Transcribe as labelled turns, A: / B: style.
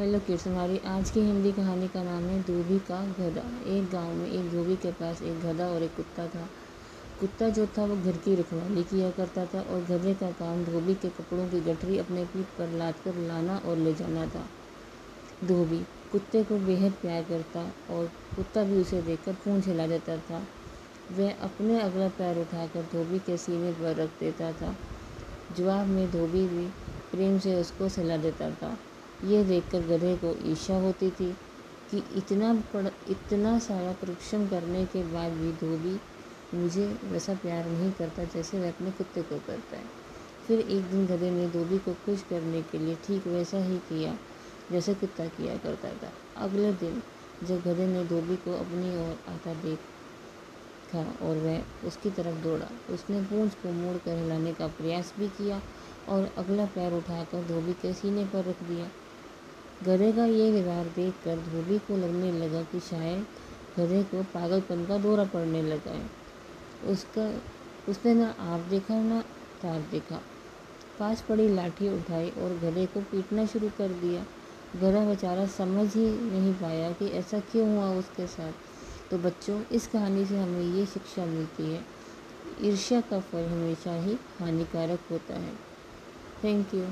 A: Hello kids, हमारी आज की हिंदी कहानी का नाम है धोबी का गधा। एक गाँव में एक धोबी के पास एक गधा और एक कुत्ता था। कुत्ता जो था वो घर की रखवाली किया करता था और गधे का काम धोबी के कपड़ों की गठरी अपने पीठ पर लाद कर लाना और ले जाना था। धोबी कुत्ते को बेहद प्यार करता और कुत्ता भी उसे देखकर पूंछ हिला देता था। वह अपने अगला पैर उठाकर धोबी के सीने पर रख देता था। जवाब में धोबी भी प्रेम से उसको सलाह देता था। ये देखकर गधे को ईर्ष्या होती थी कि इतना पड़ इतना सारा परिश्रम करने के बाद भी धोबी मुझे वैसा प्यार नहीं करता जैसे वह अपने कुत्ते को करता है। फिर एक दिन गधे ने धोबी को खुश करने के लिए ठीक वैसा ही किया जैसे कुत्ता किया करता था। अगले दिन जब गधे ने धोबी को अपनी ओर आता देखा और वह उसकी तरफ़ दौड़ा, उसने पूंछ को मोड़ कर हिलाने का प्रयास भी किया और अगला पैर उठाकर धोबी के सीने पर रख दिया। गधे का ये व्यवहार देखकर धोबी को लगने लगा कि शायद गधे को पागलपन का दौरा पड़ने लगा है। उसका, उसने ना आप देखा, ना तार देखा। पास पड़ी लाठी उठाई और गधे को पीटना शुरू कर दिया। गधा बेचारा समझ ही नहीं पाया कि ऐसा क्यों हुआ उसके साथ। तो बच्चों, इस कहानी से हमें ये शिक्षा मिलती है। ईर्ष्या का फल हमेशा ही हानिकारक होता है। Thank you.